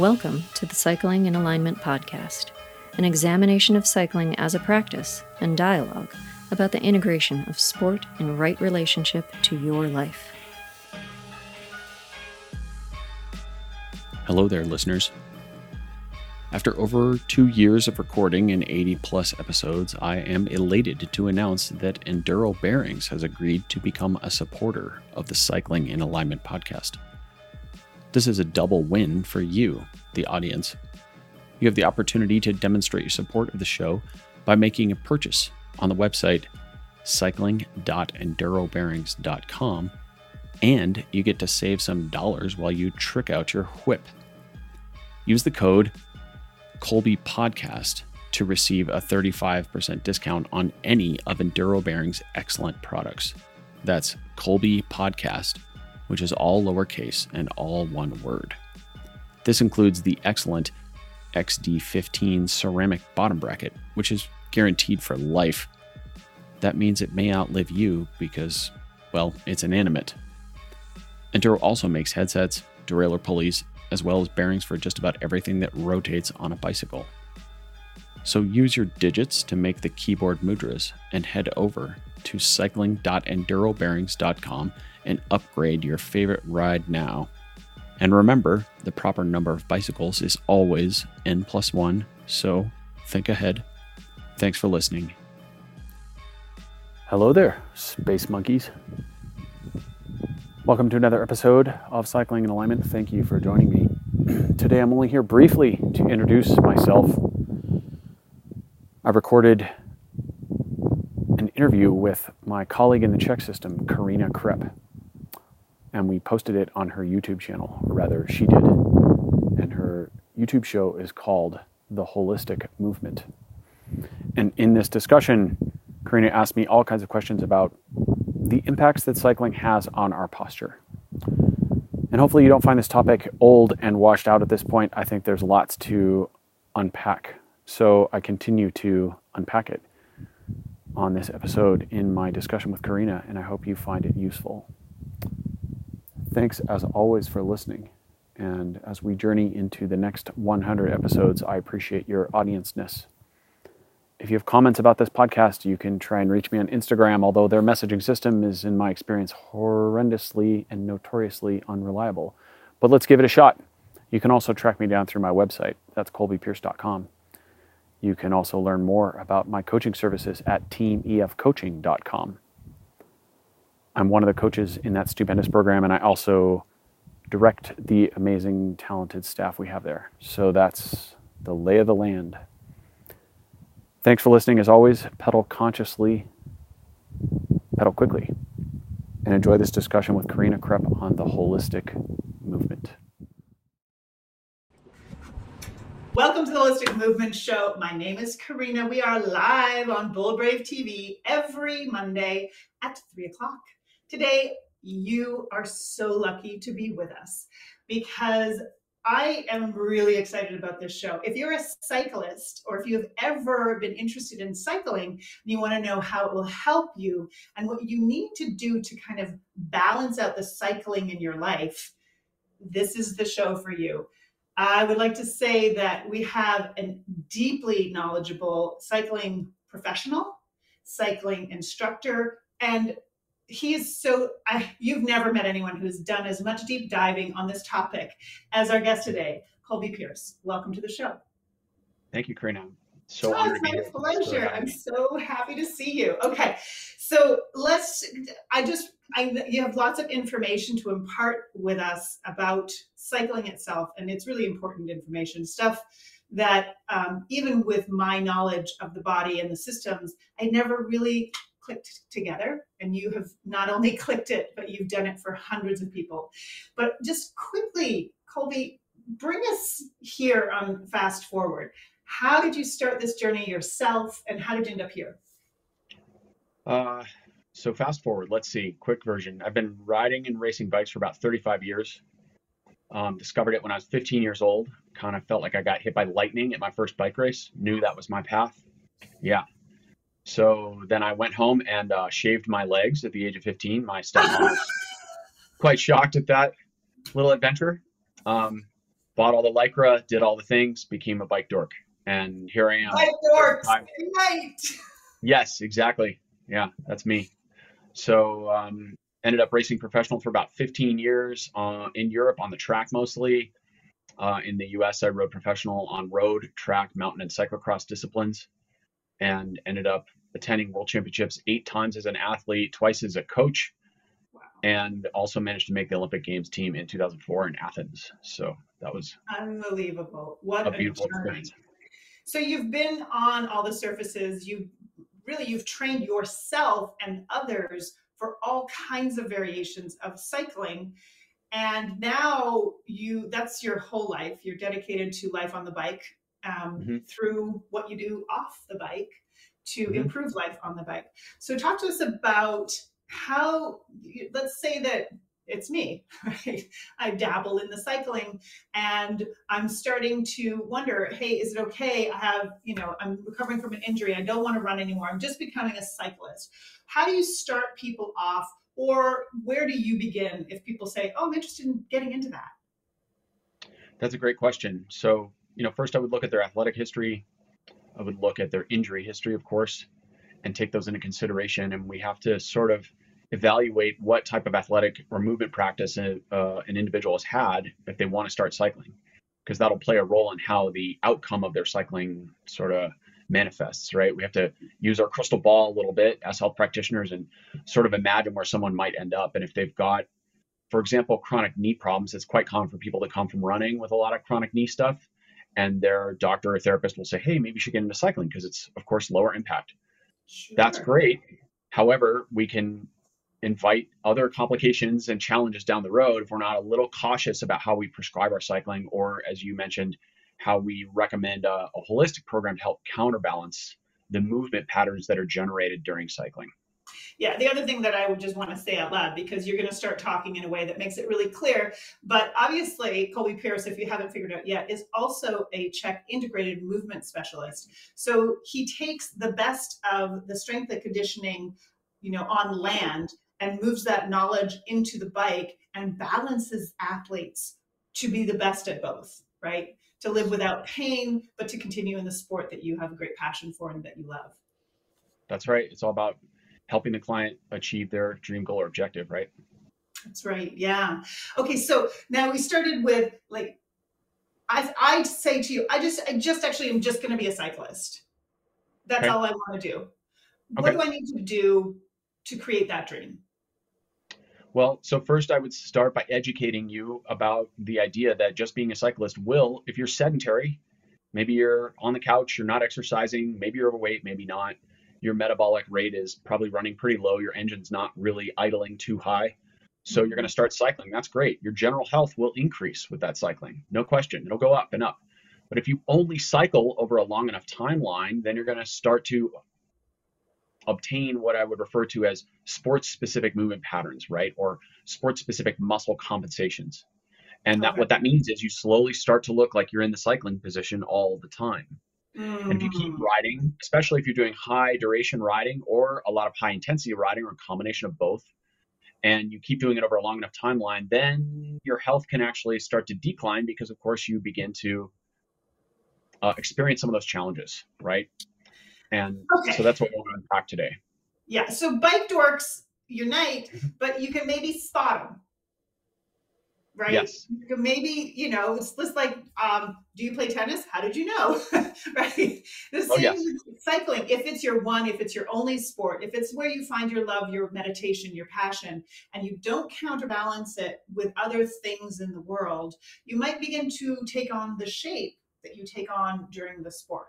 Welcome to the Cycling in Alignment podcast, an examination of cycling as a practice and dialogue about the integration of sport in right relationship to your life. Hello there, listeners. After over two years of recording and 80 plus episodes, I am elated to announce that Enduro Bearings has agreed to become a supporter of the Cycling in Alignment podcast. This is a double win for you, the audience. You have the opportunity to demonstrate your support of the show by making a purchase on the website cycling.endurobearings.com, and you get to save some dollars while you trick out your whip. Use the code Colby Podcast to receive a 35% discount on any of Enduro Bearing's excellent products. That's Colby Podcast, which is all lowercase and all one word. This includes the excellent XD15 ceramic bottom bracket, which is guaranteed for life. That means it may outlive you because, well, it's inanimate. Enduro also makes headsets, derailleur pulleys, as well as bearings for just about everything that rotates on a bicycle. So use your digits to make the keyboard mudras and head over to cycling.endurobearings.com and upgrade your favorite ride now. And remember, the proper number of bicycles is always n plus one, so think ahead. Thanks for listening. Hello there, space monkeys. Welcome to another episode of Cycling in Alignment. Thank you for joining me. Today I'm only here briefly to introduce myself. I recorded an interview with my colleague in the Chek system, Karina Krepp, and we posted it on her YouTube channel, or rather, she did. And her YouTube show is called The Holistic Movement. And in this discussion, Karina asked me all kinds of questions about the impacts that cycling has on our posture. And hopefully, you don't find this topic old and washed out at this point. I think there's lots to unpack. So I continue to unpack it on this episode in my discussion with Karina, and I hope you find it useful. Thanks, as always, for listening. And as we journey into the next 100 episodes, I appreciate your audienceness. If you have comments about this podcast, you can try and reach me on Instagram, although their messaging system is, in my experience, horrendously and notoriously unreliable. But let's give it a shot. You can also track me down through my website. That's colbypierce.com. You can also learn more about my coaching services at teamefcoaching.com. I'm one of the coaches in that stupendous program, and I also direct the amazing, talented staff we have there. So that's the lay of the land. Thanks for listening. As always, pedal consciously, pedal quickly, and enjoy this discussion with Karina Krepp on the holistic movement. Welcome to the Holistic Movement Show. My name is Karina. We are live on Bold Brave TV every Monday at 3 o'clock. Today, you are so lucky to be with us because I am really excited about this show. If you're a cyclist or if you've ever been interested in cycling and you want to know how it will help you and what you need to do to kind of balance out the cycling in your life, this is the show for you. I would like to say that we have a deeply knowledgeable cycling professional, cycling instructor, and he is so I, you've never met anyone who's done as much deep diving on this topic as our guest today colby pierce. Welcome to the show. Thank you karina. So oh, it's my pleasure. I'm so happy to see you. Okay so let's i just I, you have lots of information to impart with us about cycling itself and it's really important information stuff that um, even with my knowledge of the body and the systems i never really clicked together and you have not only clicked it but you've done it for hundreds of people. But just quickly colby bring us here on fast forward. How did you start this journey yourself and how did you end up here? Uh, so fast forward let's see quick version. I've been riding and racing bikes for about 35 years. Um, discovered it when i was 15 years old. Kind of felt like i got hit by lightning at my first bike race. Knew that was my path. Yeah so then I went home and uh, shaved my legs at the age of 15. My stepmom was quite shocked at that little adventure. Um, bought all the lycra, did all the things, became a bike dork, and here I am. Bike dorks, night. Yes, exactly. Yeah, that's me. So um, ended up racing professional for about 15 years uh, in Europe on the track mostly. Uh, in the U.S., I rode professional on road, track, mountain, and cyclocross disciplines, and ended up attending world championships eight times as an athlete, twice as a coach, wow. and also managed to make the Olympic Games team in 2004 in Athens. So that was unbelievable. What a beautiful experience. So you've been on all the surfaces. You really you've trained yourself and others for all kinds of variations of cycling and now you that's your whole life you're dedicated to life on the bike um, mm-hmm. through what you do off the bike to mm-hmm. improve life on the bike so talk to us about how let's say that it's me, right? I dabble in the cycling and I'm starting to wonder, hey, is it okay? I have, you know, I'm recovering from an injury. I don't want to run anymore. I'm just becoming a cyclist. How do you start people off or where do you begin if people say, oh, I'm interested in getting into that? That's a great question. So, you know, first I would look at their athletic history. I would look at their injury history, of course, and take those into consideration. And we have to sort of evaluate what type of athletic or movement practice a, uh, an individual has had if they want to start cycling, because that'll play a role in how the outcome of their cycling sort of manifests, right? We have to use our crystal ball a little bit as health practitioners and sort of imagine where someone might end up. And if they've got, for example, chronic knee problems, it's quite common for people to come from running with a lot of chronic knee stuff. And their doctor or therapist will say, hey, maybe you should get into cycling because it's, of course, lower impact. Sure. That's great. However, we can invite other complications and challenges down the road if we're not a little cautious about how we prescribe our cycling or as you mentioned how we recommend a, a, holistic program to help counterbalance the movement patterns that are generated during cycling yeah the other thing that i would just want to say out loud because you're going to start talking in a way that makes it really clear but obviously colby pierce if you haven't figured out yet is also a Chek integrated movement specialist so he takes the best of the strength and conditioning you know on land and moves that knowledge into the bike and balances athletes to be the best at both, right? To live without pain, but to continue in the sport that you have a great passion for and that you love. That's right. It's all about helping the client achieve their dream goal or objective, right? That's right. Yeah. Okay. So now we started with like, I I say to you, I just I just actually am just going to be a cyclist. That's okay. all I want to do. Okay. What do I need to do to create that dream? Well, so first I would start by educating you about the idea that just being a cyclist will, if you're sedentary, maybe you're on the couch, you're not exercising, maybe you're overweight, maybe not, your metabolic rate is probably running pretty low, your engine's not really idling too high. So you're going to start cycling. That's great. Your general health will increase with that cycling. No question. It'll go up and up. But if you only cycle over a long enough timeline, then you're going to start to obtain what I would refer to as sports specific movement patterns, right? Or sports specific muscle compensations. And that okay. what that means is you slowly start to look like you're in the cycling position all the time. Mm. And if you keep mm. riding, especially if you're doing high duration riding or a lot of high intensity riding or a combination of both, and you keep doing it over a long enough timeline, then your health can actually start to decline because, of course, you begin to uh, experience some of those challenges, right? And okay. so that's what we're going to unpack today. Yeah. So bike dorks unite, mm-hmm. but you can maybe spot them. Right. Yes. Maybe, you know, it's just like, um, do you play tennis? How did you know? right. The oh, same oh, yes. cycling. If it's your one, if it's your only sport, if it's where you find your love, your meditation, your passion, and you don't counterbalance it with other things in the world, you might begin to take on the shape that you take on during the sport.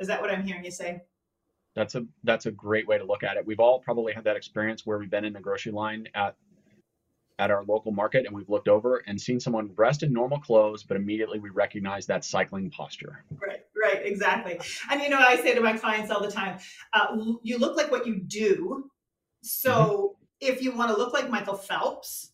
Is that what I'm hearing you say? That's a that's a great way to look at it. We've all probably had that experience where we've been in the grocery line at at our local market and we've looked over and seen someone dressed in normal clothes, but immediately we recognize that cycling posture. Right, right, exactly. And you know, I say to my clients all the time, uh, you look like what you do. So mm-hmm. if you want to look like Michael Phelps,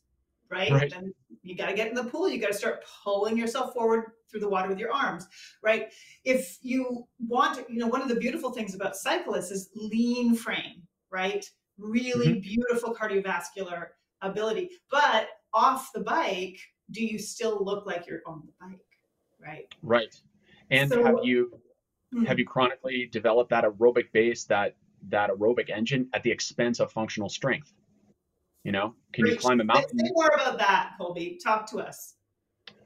right? right. Then you got to get in the pool. You got to start pulling yourself forward through the water with your arms, right? If you want, you know, one of the beautiful things about cyclists is lean frame, right? Really mm-hmm. beautiful cardiovascular ability. But off the bike, do you still look like you're on the bike? right? Right. And So- have you Hmm. have you chronically developed that aerobic base, that that aerobic engine at the expense of functional strength? You know, can you climb a mountain? Say more about that, Colby. Talk to us.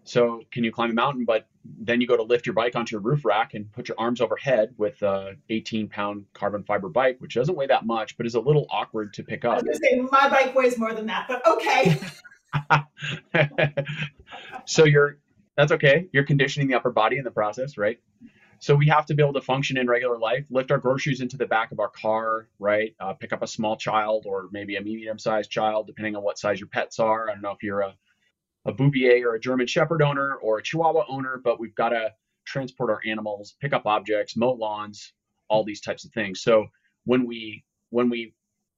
So can you climb a mountain, but then you go to lift your bike onto your roof rack and put your arms overhead with a 18 pound carbon fiber bike, which doesn't weigh that much, but is a little awkward to pick I up. was going to say my bike weighs more than that, but okay. so you're that's okay. You're conditioning the upper body in the process, right? So we have to be able to function in regular life, lift our groceries into the back of our car, right? Uh, pick up a small child or maybe a medium-sized child, depending on what size your pets are. I don't know if you're a a Bouvier or a German Shepherd owner or a Chihuahua owner, but we've got to transport our animals, pick up objects, mow lawns, all these types of things. So when we when we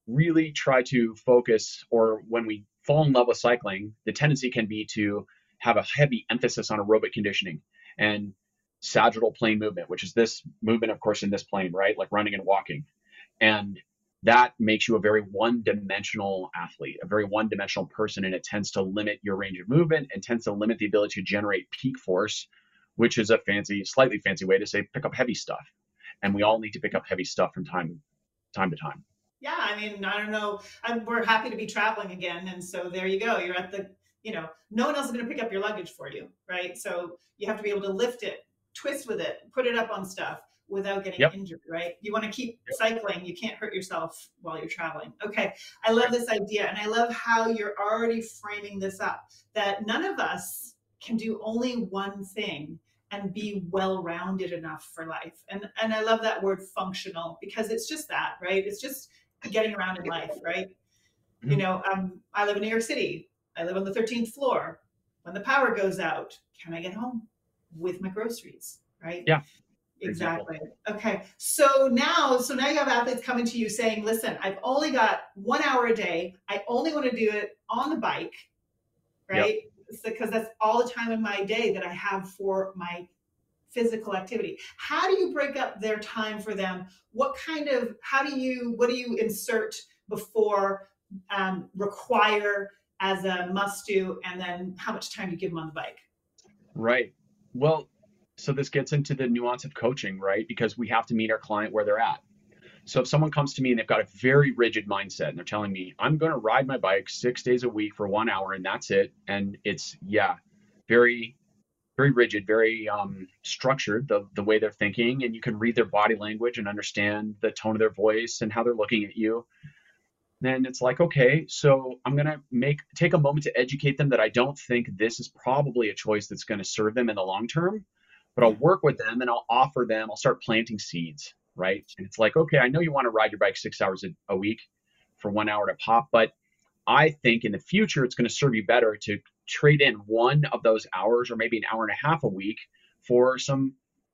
really try to focus or when we fall in love with cycling, the tendency can be to have a heavy emphasis on aerobic conditioning and sagittal plane movement, which is this movement, of course, in this plane, right? Like running and walking. And that makes you a very one dimensional athlete, a very one dimensional person, and it tends to limit your range of movement and tends to limit the ability to generate peak force, which is a fancy, slightly fancy way to say pick up heavy stuff. And we all need to pick up heavy stuff from time time to time. Yeah, I mean, I don't know. I'm, we're happy to be traveling again, and so there you go. You're at the, you know, no one else is going to pick up your luggage for you, right? So you have to be able to lift it, twist with it, put it up on stuff without getting Yep. injured, right? You want to keep cycling. You can't hurt yourself while you're traveling. Okay, I love this idea, and I love how you're already framing this up. That none of us can do only one thing and be well-rounded enough for life. And and I love that word functional because it's just that, right? It's just getting around in life, right? You Mhm. know, um, I live in New York City. I live on the 13th floor. When the power goes out, can I get home with my groceries, right? Yeah. Exactly. Okay. So now, so now you have athletes coming to you saying, "Listen, I've only got one hour a day. I only want to do it on the bike, right? Because that's all the time in my day that I have for my physical activity. How do you break up their time for them? What kind of, how do you, what do you insert before um, require as a must do, and then how much time do you give them on the bike? Right. Well, so this gets into the nuance of coaching, right? Because we have to meet our client where they're at. So if someone comes to me and they've got a very rigid mindset and they're telling me, I'm going to ride my bike six days a week for one hour and that's it. And it's, yeah, very, very rigid, very um, structured, the, the way they're thinking. And you can read their body language and understand the tone of their voice and how they're looking at you. Then it's like, okay, so I'm going to make, take a moment to educate them that I don't think this is probably a choice that's going to serve them in the long term but I'll work with them and I'll offer them, I'll start planting seeds, right? And it's like, okay, I know you want to ride your bike six hours a, a week for one hour to pop, but I think in the future it's going to serve you better to trade in one of those hours or maybe an hour and a half a week for some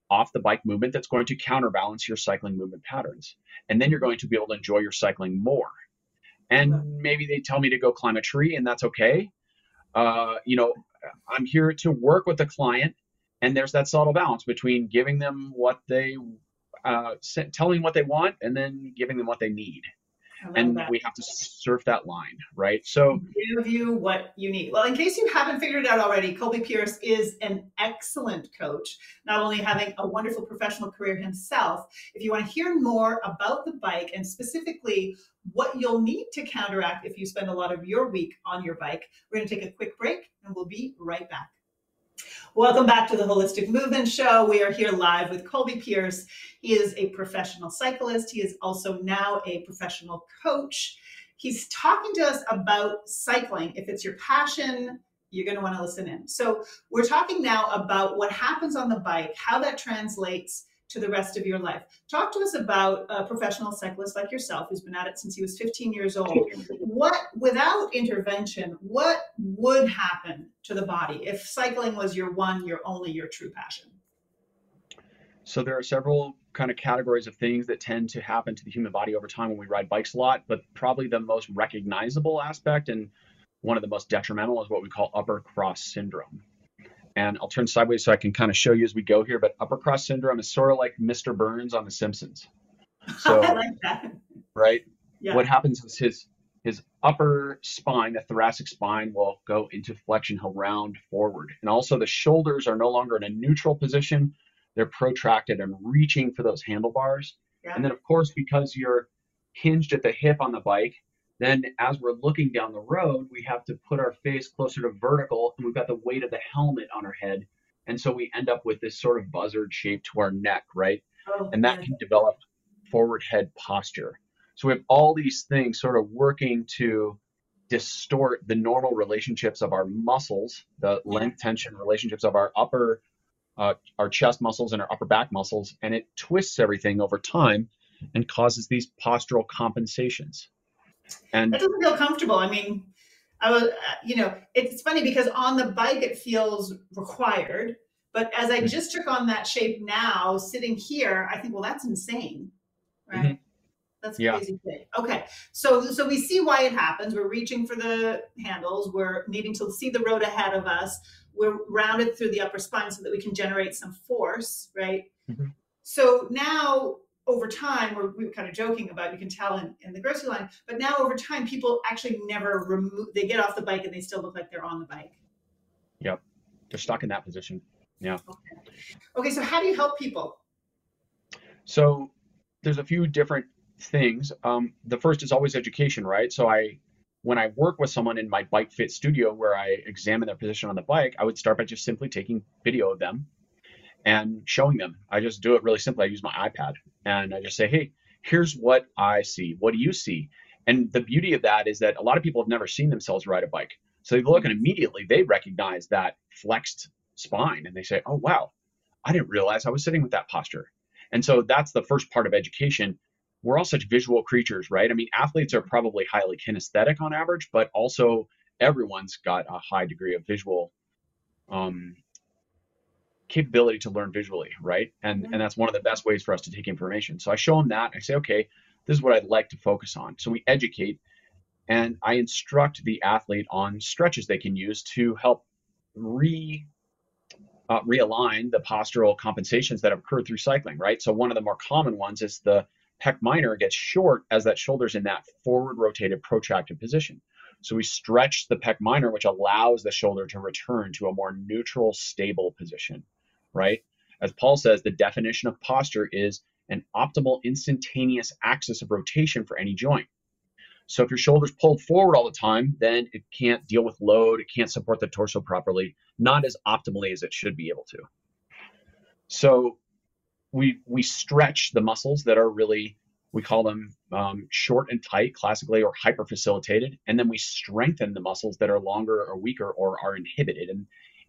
off the bike movement that's going to counterbalance your cycling movement patterns. And then you're going to be able to enjoy your cycling more. And maybe they tell me to go climb a tree, and that's okay. Uh, you know, I'm here to work with the client and there's that subtle balance between giving them what they uh, telling what they want and then giving them what they need and that. we have to surf that line right so give you what you need. Well, in case you haven't figured it out already, Colby Pierce is an excellent coach, not only having a wonderful professional career himself. If you want to hear more about the bike and specifically what you'll need to counteract if you spend a lot of your week on your bike, we're going to take a quick break and we'll be right back. Welcome back to the Holistic Movement Show. We are here live with Colby Pierce. He is a professional cyclist. He is also now a professional coach. He's talking to us about cycling. If it's your passion, you're going to want to listen in. So, we're talking now about what happens on the bike, how that translates to the rest of your life. Talk to us about a professional cyclist like yourself who's been at it since he was 15 years old. What, without intervention, what would happen to the body if cycling was your one, your only, your true passion? so there are several kind of categories of things that tend to happen to the human body over time when we ride bikes a lot but probably the most recognizable aspect and one of the most detrimental is what we call upper cross syndrome and i'll turn sideways so i can kind of show you as we go here but upper cross syndrome is sort of like mr burns on the simpsons so I like that. right Yeah. what happens is his his upper spine, the thoracic spine, will go into flexion. He'll round forward. And also the shoulders are no longer in a neutral position. They're protracted and reaching for those handlebars. Yeah. And then, of course, because you're hinged at the hip on the bike, then as we're looking down the road, we have to put our face closer to vertical and we've got the weight of the helmet on our head. And so we end up with this sort of buzzard shape to our neck, right? Oh, And that can develop forward head posture. So we have all these things sort of working to distort the normal relationships of our muscles, the length tension relationships of our upper, uh, our chest muscles and our upper back muscles, and it twists everything over time and causes these postural compensations. And that doesn't feel comfortable. I mean, I was, uh, you know, it's funny because on the bike it feels required, but as I just took on that shape now, sitting here, I think, well, that's insane, right? That's Yeah. crazy big. Okay, so so we see why it happens. We're reaching for the handles. We're needing to see the road ahead of us. We're rounded through the upper spine so that we can generate some force, right? Mhm. So now over time, we're, we were kind of joking about, you can tell in, in the grocery line, but now over time, people actually never remove, they get off the bike and they still look like they're on the bike. Yep. They're stuck in that position. Yeah. Okay, so how do you help people? So there's a few different things. Um, the first is always education, right? So I, when I work with someone in my bike fit studio where I examine their position on the bike, I would start by just simply taking video of them and showing them. I just do it really simply. I use my iPad and I just say, hey, here's what I see. What do you see? And the beauty of that is that a lot of people have never seen themselves ride a bike. So they look and immediately they recognize that flexed spine and they say, oh, wow, I didn't realize I was sitting with that posture. And so that's the first part of education. We're all such visual creatures, right? I mean, athletes are probably highly kinesthetic on average, but also everyone's got a high degree of visual um, capability to learn visually, right? And and that's one of the best ways for us to take information. So I show them that. I say, okay, this is what I'd like to focus on. So we educate, and I instruct the athlete on stretches they can use to help re uh, realign the postural compensations that have occurred through cycling, right? So one of the more common ones is the pec minor gets short as that shoulder's in that forward rotated protracted position. So we stretch the pec minor, which allows the shoulder to return to a more neutral, stable position, right? As Paul says, the definition of posture is an optimal instantaneous axis of rotation for any joint. So if your shoulder's pulled forward all the time, then it can't deal with load, it can't support the torso properly, not as optimally as it should be able to. So we we stretch the muscles that are really we call them um, short and tight classically or hyper facilitated and then we strengthen the muscles that are longer or weaker or are inhibited and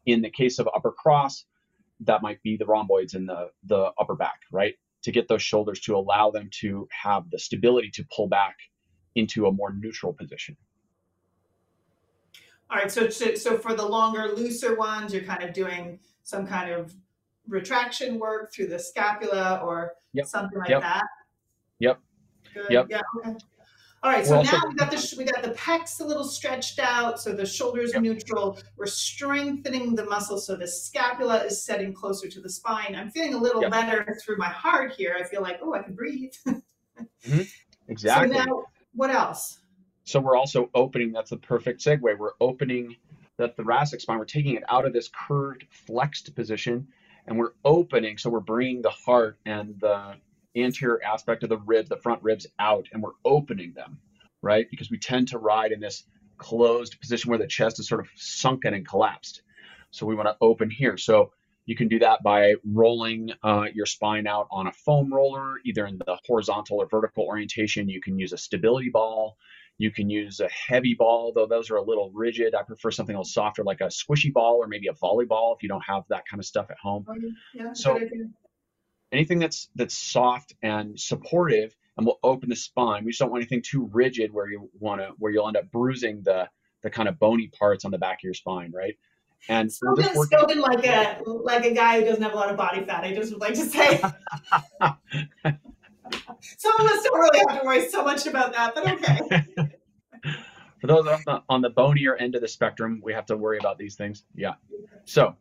in the case of upper cross that might be the rhomboids in the the upper back right to get those shoulders to allow them to have the stability to pull back into a more neutral position All right, so, so for the longer, looser ones, you're kind of doing some kind of retraction work through the scapula or Yep. something like Yep. that. Yep. Good. Yep. Yeah. Okay. All right. So also- now we got the we got the pecs a little stretched out, so the shoulders Yep. neutral. We're strengthening the muscles, so the scapula is setting closer to the spine. I'm feeling a little Yep. better through my heart here. I feel like oh, I can breathe. Mm-hmm. exactly So now, what else? So we're also opening, that's the perfect segue. We're opening the thoracic spine. We're taking it out of this curved, flexed position, and we're opening. So we're bringing the heart and the anterior aspect of the rib, the front ribs out, and we're opening them, right? Because we tend to ride in this closed position where the chest is sort of sunken and collapsed. So we want to open here. So you can do that by rolling uh, your spine out on a foam roller, either in the horizontal or vertical orientation. You can use a stability ball. You can use a heavy ball, though those are a little rigid. I prefer something a little softer, like a squishy ball or maybe a volleyball if you don't have that kind of stuff at home. Um, yeah. So-. Anything that's that's soft and supportive and will open the spine. We just don't want anything too rigid where you want to where you'll end up bruising the the kind of bony parts on the back of your spine, right? And Spoken, spoken like a like a guy who doesn't have a lot of body fat. I just would like to say. Some of us don't really have to worry so much about that, but okay. For those on the, on the bonier end of the spectrum, we have to worry about these things. Yeah. So,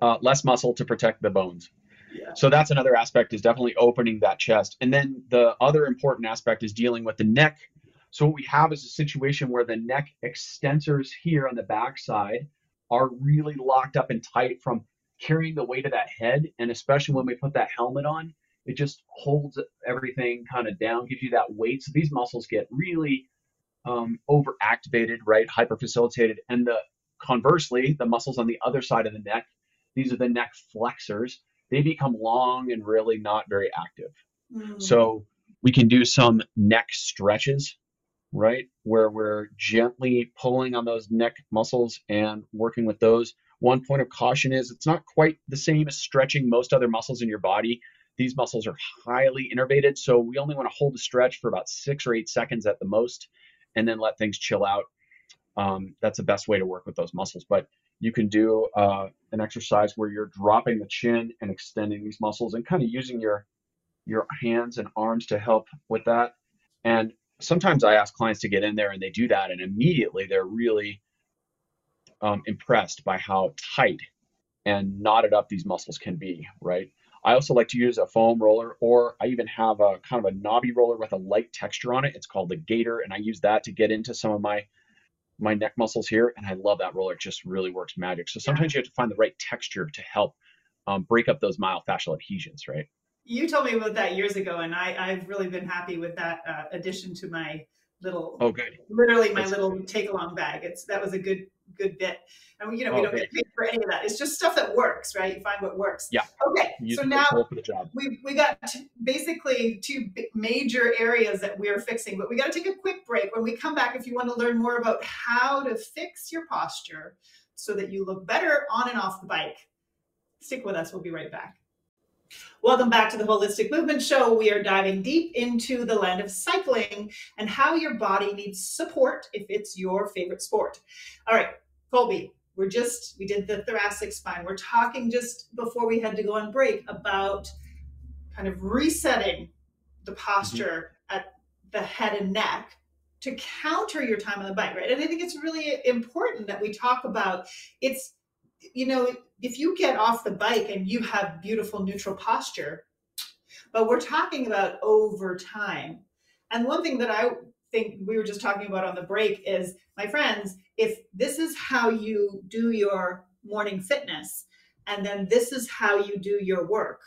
uh, less muscle to protect the bones. So that's another aspect is definitely opening that chest. And then the other important aspect is dealing with the neck. So what we have is a situation where the neck extensors here on the backside are really locked up and tight from carrying the weight of that head. And especially when we put that helmet on, it just holds everything kind of down, gives you that weight. So these muscles get really um, overactivated, right? Hyperfacilitated. And the conversely, the muscles on the other side of the neck, these are the neck flexors, they become long and really not very active. Mm. So we can do some neck stretches, right? Where we're gently pulling on those neck muscles and working with those. One point of caution is it's not quite the same as stretching most other muscles in your body. These muscles are highly innervated, so we only want to hold a stretch for about six or eight seconds at the most, and then let things chill out. Um, that's the best way to work with those muscles. But you can do uh, an exercise where you're dropping the chin and extending these muscles and kind of using your your hands and arms to help with that. And sometimes I ask clients to get in there and they do that, and immediately they're really um, impressed by how tight and knotted up these muscles can be, right? I also like to use a foam roller, or I even have a kind of a knobby roller with a light texture on it. It's called the Gator, and I use that to get into some of my my neck muscles here, and I love that roller. It just really works magic. So sometimes yeah. you have to find the right texture to help um, break up those myofascial adhesions, right? You told me about that years ago, and I, I've really been happy with that uh, addition to my little. Oh, good. Literally, my That's little take along bag. It's that was a good good bit. And you know, we oh, don't get paid for any of that. It's just stuff that works, right? You find what works. Yeah. Okay. so now we we got basically two major areas that we're fixing, but we got to take a quick break. When we come back, if you want to learn more about how to fix your posture so that you look better on and off the bike, stick with us. We'll be right back. Welcome back to the Holistic Movement Show. We are diving deep into the land of cycling and how your body needs support if it's your favorite sport. All right, Colby, we're just, we did the thoracic spine. We're talking just before we had to go on break about kind of resetting the posture mm-hmm. at the head and neck to counter your time on the bike, right? And I think it's really important that we talk about it's, you know, if you get off the bike and you have beautiful neutral posture, but we're talking about over time. And one thing that I think we were just talking about on the break is my friends, if this is how you do your morning fitness, and then this is how you do your work,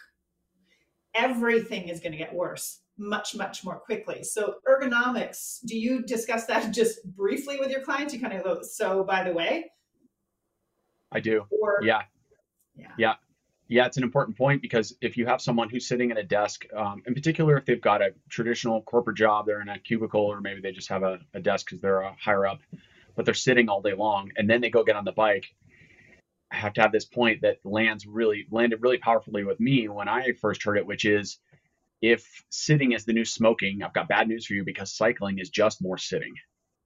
everything is going to get worse much, much more quickly. So, ergonomics, do you discuss that just briefly with your clients? You kind of go, so by the way? I do. Or, yeah. Yeah. Yeah. Yeah, it's an important point because if you have someone who's sitting at a desk, um, in particular, if they've got a traditional corporate job, they're in a cubicle, or maybe they just have a, a desk because they're a higher up, but they're sitting all day long, and then they go get on the bike. I have to have this point that lands really landed really powerfully with me when I first heard it, which is if sitting is the new smoking, I've got bad news for you because cycling is just more sitting,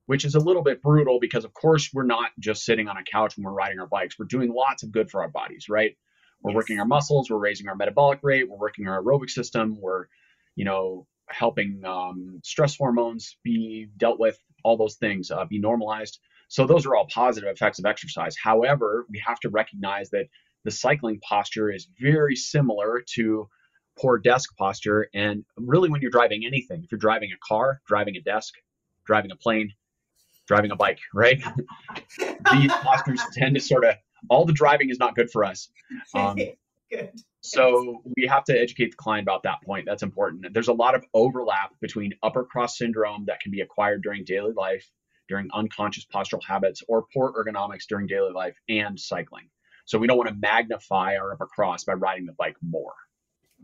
which is a little bit brutal because, of course, we're not just sitting on a couch when we're riding our bikes. We're doing lots of good for our bodies, right? We're yes. working our muscles, we're raising our metabolic rate, we're working our aerobic system, we're, you know, helping um, stress hormones be dealt with, all those things uh, be normalized. So those are all positive effects of exercise. However, we have to recognize that the cycling posture is very similar to poor desk posture. And really, when you're driving anything, if you're driving a car, driving a desk, driving a plane, driving a bike, right? These postures tend to sort of all the driving is not good for us. Um, good. So we have to educate the client about that point. That's important. There's a lot of overlap between upper cross syndrome that can be acquired during daily life, during unconscious postural habits, or poor ergonomics during daily life and cycling. So we don't want to magnify our upper cross by riding the bike more.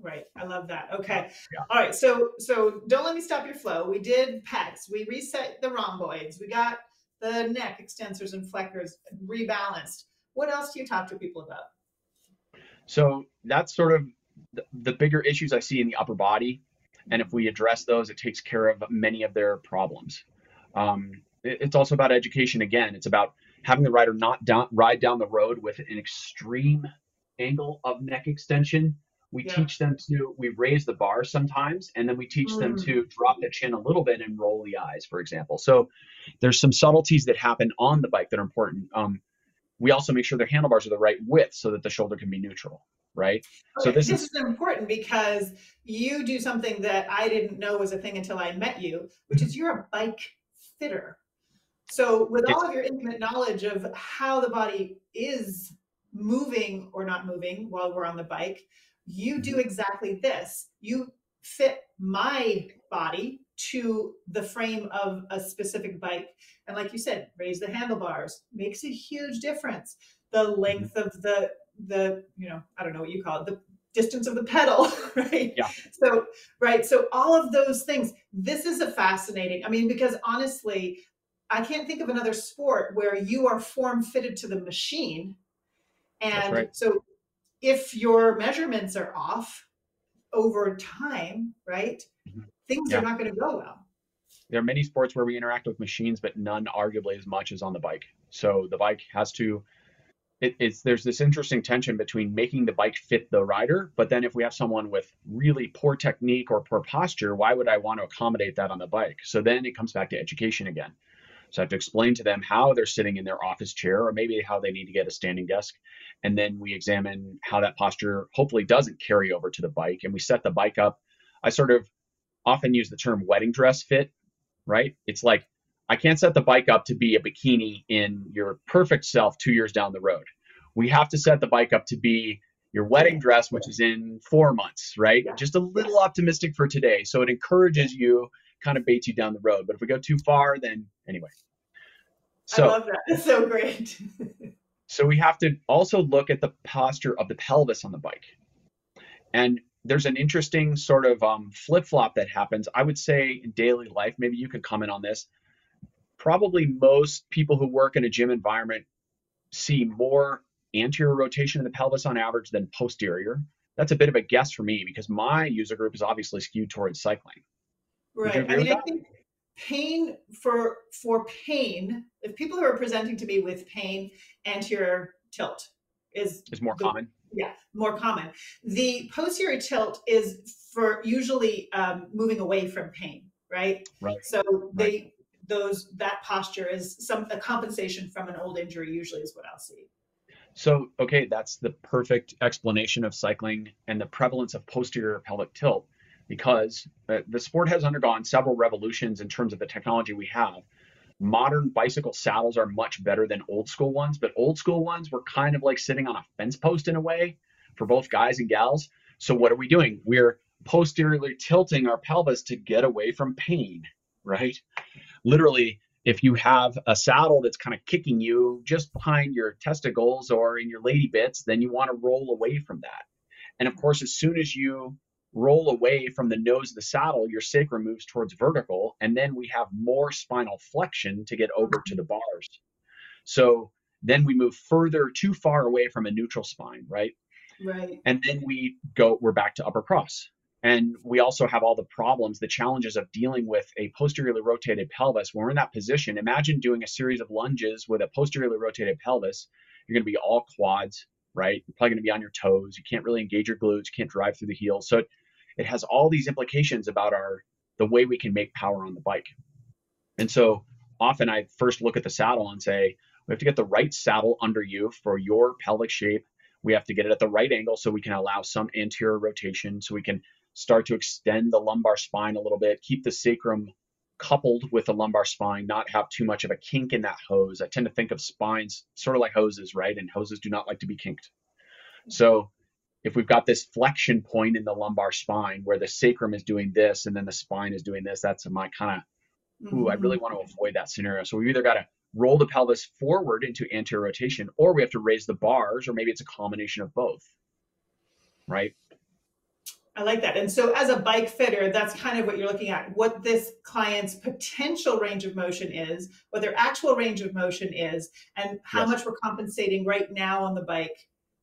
Right. I love that. Okay. Yeah. All right. So so don't let me stop your flow. We did pecs. We reset the rhomboids. We got the neck extensors and flexors rebalanced. What else do you talk to people about? So that's sort of the, the bigger issues I see in the upper body. And if we address those, it takes care of many of their problems. Um, it, it's also about education again. It's about having the rider not down, ride down the road with an extreme angle of neck extension. We yeah. teach them to, we raise the bar sometimes, and then we teach mm. them to drop the chin a little bit and roll the eyes, for example. So there's some subtleties that happen on the bike that are important. Um, we also make sure their handlebars are the right width so that the shoulder can be neutral right so this, this is, is important because you do something that i didn't know was a thing until i met you which is you're a bike fitter. So, with all of your intimate knowledge of how the body is moving or not moving while we're on the bike, you do mm-hmm. exactly this. You fit my body to the frame of a specific bike. And like you said, raise the handlebars makes a huge difference. The mm-hmm. length of the the you know I don't know what you call it the distance of the pedal, right? Yeah. So right. So all of those things. This is a fascinating. I mean, because honestly, I can't think of another sport where you are form fitted to the machine. And right. so if your measurements are off over time, right, mm-hmm. things yeah. are not going to go well. There are many sports where we interact with machines, but none arguably as much as on the bike. So the bike has to it, it's there's this interesting tension between making the bike fit the rider, but then if we have someone with really poor technique or poor posture, why would I want to accommodate that on the bike? So then it comes back to education again. So I have to explain to them how they're sitting in their office chair or maybe how they need to get a standing desk. And then we examine how that posture hopefully doesn't carry over to the bike. And we set the bike up. I sort of often use the term wedding dress fit, right? It's like I can't set the bike up to be a bikini in your perfect self two years down the road. We have to set the bike up to be your wedding dress, which is in four months, right? Just a little optimistic for today. So it encourages you, kind of baits you down the road. But if we go too far, then anyway. So, I love that. It's so great. so we have to also look at the posture of the pelvis on the bike. And there's an interesting sort of um, flip flop that happens. I would say in daily life, maybe you could comment on this probably most people who work in a gym environment see more anterior rotation in the pelvis on average than posterior. That's a bit of a guess for me because my user group is obviously skewed towards cycling. Right. I mean, I think pain for for pain, if people who are presenting to me with pain, anterior tilt is is more the, common. Yeah, more common. The posterior tilt is for usually um, moving away from pain, right? Right. So they those that posture is some a compensation from an old injury usually is what I'll see. So, okay, that's the perfect explanation of cycling and the prevalence of posterior pelvic tilt because the sport has undergone several revolutions in terms of the technology we have. Modern bicycle saddles are much better than old school ones, but old school ones were kind of like sitting on a fence post in a way for both guys and gals. So, what are we doing? We're posteriorly tilting our pelvis to get away from pain, right? literally if you have a saddle that's kind of kicking you just behind your testicles or in your lady bits, then you want to roll away from that. And of course, as soon as you roll away from the nose of the saddle, your sacrum moves towards vertical, and then we have more spinal flexion to get over to the bars. So then we move further too far away from a neutral spine, right? Right. And then we go, we're back to upper cross. And we also have all the problems, the challenges of dealing with a posteriorly rotated pelvis. When we're in that position, imagine doing a series of lunges with a posteriorly rotated pelvis. You're going to be all quads, right? You're probably going to be on your toes. You can't really engage your glutes. You can't drive through the heels. So it has all these implications about our the way we can make power on the bike. And so often I first look at the saddle and say, we have to get the right saddle under you for your pelvic shape. We have to get it at the right angle so we can allow some anterior rotation so we can start to extend the lumbar spine a little bit, keep the sacrum coupled with the lumbar spine, not have too much of a kink in that hose. I tend to think of spines sort of like hoses, right? And hoses do not like to be kinked. So if we've got this flexion point in the lumbar spine where the sacrum is doing this and then the spine is doing this, that's my kind of, ooh, I really mm-hmm. want to avoid that scenario. So we've either got to roll the pelvis forward into anterior rotation or we have to raise the bars, or maybe it's a combination of both, right? I like that. And so, as a bike fitter, that's kind of what you're looking at what this client's potential range of motion is, what their actual range of motion is, and how yes. much we're compensating right now on the bike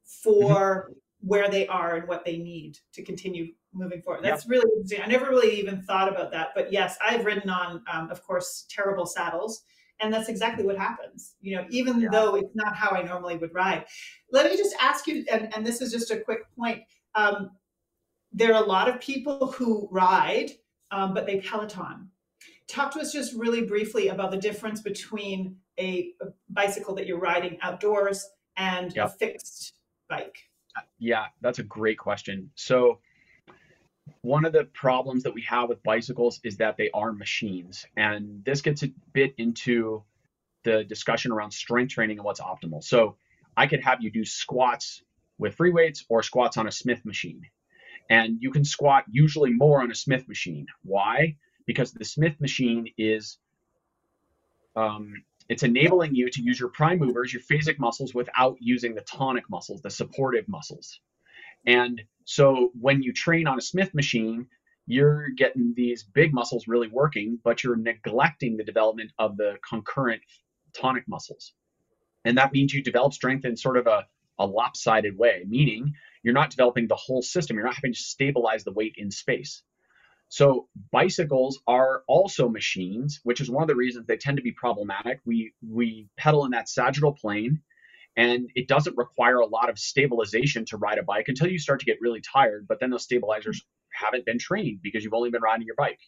for mm-hmm. where they are and what they need to continue moving forward. That's yep. really interesting. I never really even thought about that. But yes, I've ridden on, um, of course, terrible saddles. And that's exactly what happens, you know, even yeah. though it's not how I normally would ride. Let me just ask you, and, and this is just a quick point. Um, there are a lot of people who ride, um, but they Peloton. Talk to us just really briefly about the difference between a, a bicycle that you're riding outdoors and yep. a fixed bike. Yeah, that's a great question. So, one of the problems that we have with bicycles is that they are machines. And this gets a bit into the discussion around strength training and what's optimal. So I could have you do squats with free weights or squats on a Smith machine. And you can squat usually more on a Smith machine. Why? Because the Smith machine is um, it's enabling you to use your prime movers, your phasic muscles, without using the tonic muscles, the supportive muscles. And so when you train on a Smith machine, you're getting these big muscles really working, but you're neglecting the development of the concurrent tonic muscles. And that means you develop strength in sort of a, a lopsided way, meaning you're not developing the whole system. You're not having to stabilize the weight in space. So bicycles are also machines, which is one of the reasons they tend to be problematic. We we pedal in that sagittal plane, and it doesn't require a lot of stabilization to ride a bike until you start to get really tired. But then those stabilizers haven't been trained because you've only been riding your bike.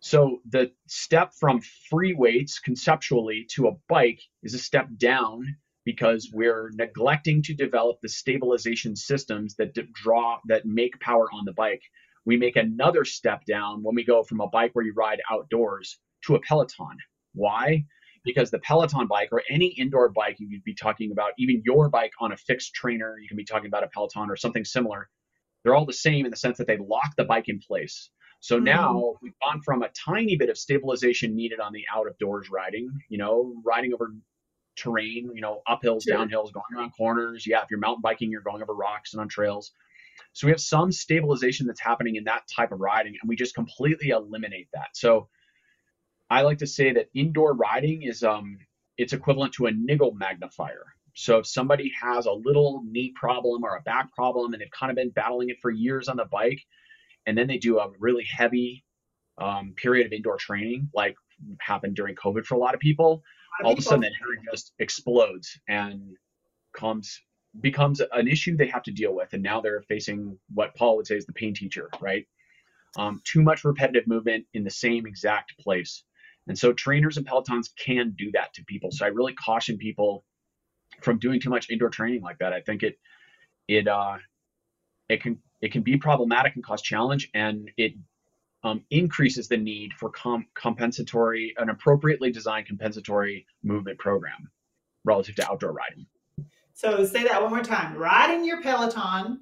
So the step from free weights conceptually to a bike is a step down because we're neglecting to develop the stabilization systems that draw that make power on the bike we make another step down when we go from a bike where you ride outdoors to a Peloton. Why? Because the Peloton bike or any indoor bike you could be talking about, even your bike on a fixed trainer, you can be talking about a Peloton or something similar. They're all the same in the sense that they lock the bike in place. So mm-hmm. now we've gone from a tiny bit of stabilization needed on the out of doors riding, you know, riding over terrain, you know, uphills, sure. downhills, going around corners. Yeah, if you're mountain biking, you're going over rocks and on trails. So we have some stabilization that's happening in that type of riding, and we just completely eliminate that. So I like to say that indoor riding is um, it's equivalent to a niggle magnifier. So if somebody has a little knee problem or a back problem and they've kind of been battling it for years on the bike, and then they do a really heavy um, period of indoor training, like happened during COVID for a lot of people, all of a sudden that area just explodes and comes becomes an issue they have to deal with. And now they're facing what Paul would say is the pain teacher, right? Um, too much repetitive movement in the same exact place. And so trainers and Pelotons can do that to people. So I really caution people from doing too much indoor training like that. I think it it uh, it can it can be problematic and cause challenge, and it um, increases the need for com- compensatory, an appropriately designed compensatory movement program relative to outdoor riding. So say that one more time. Riding your Peloton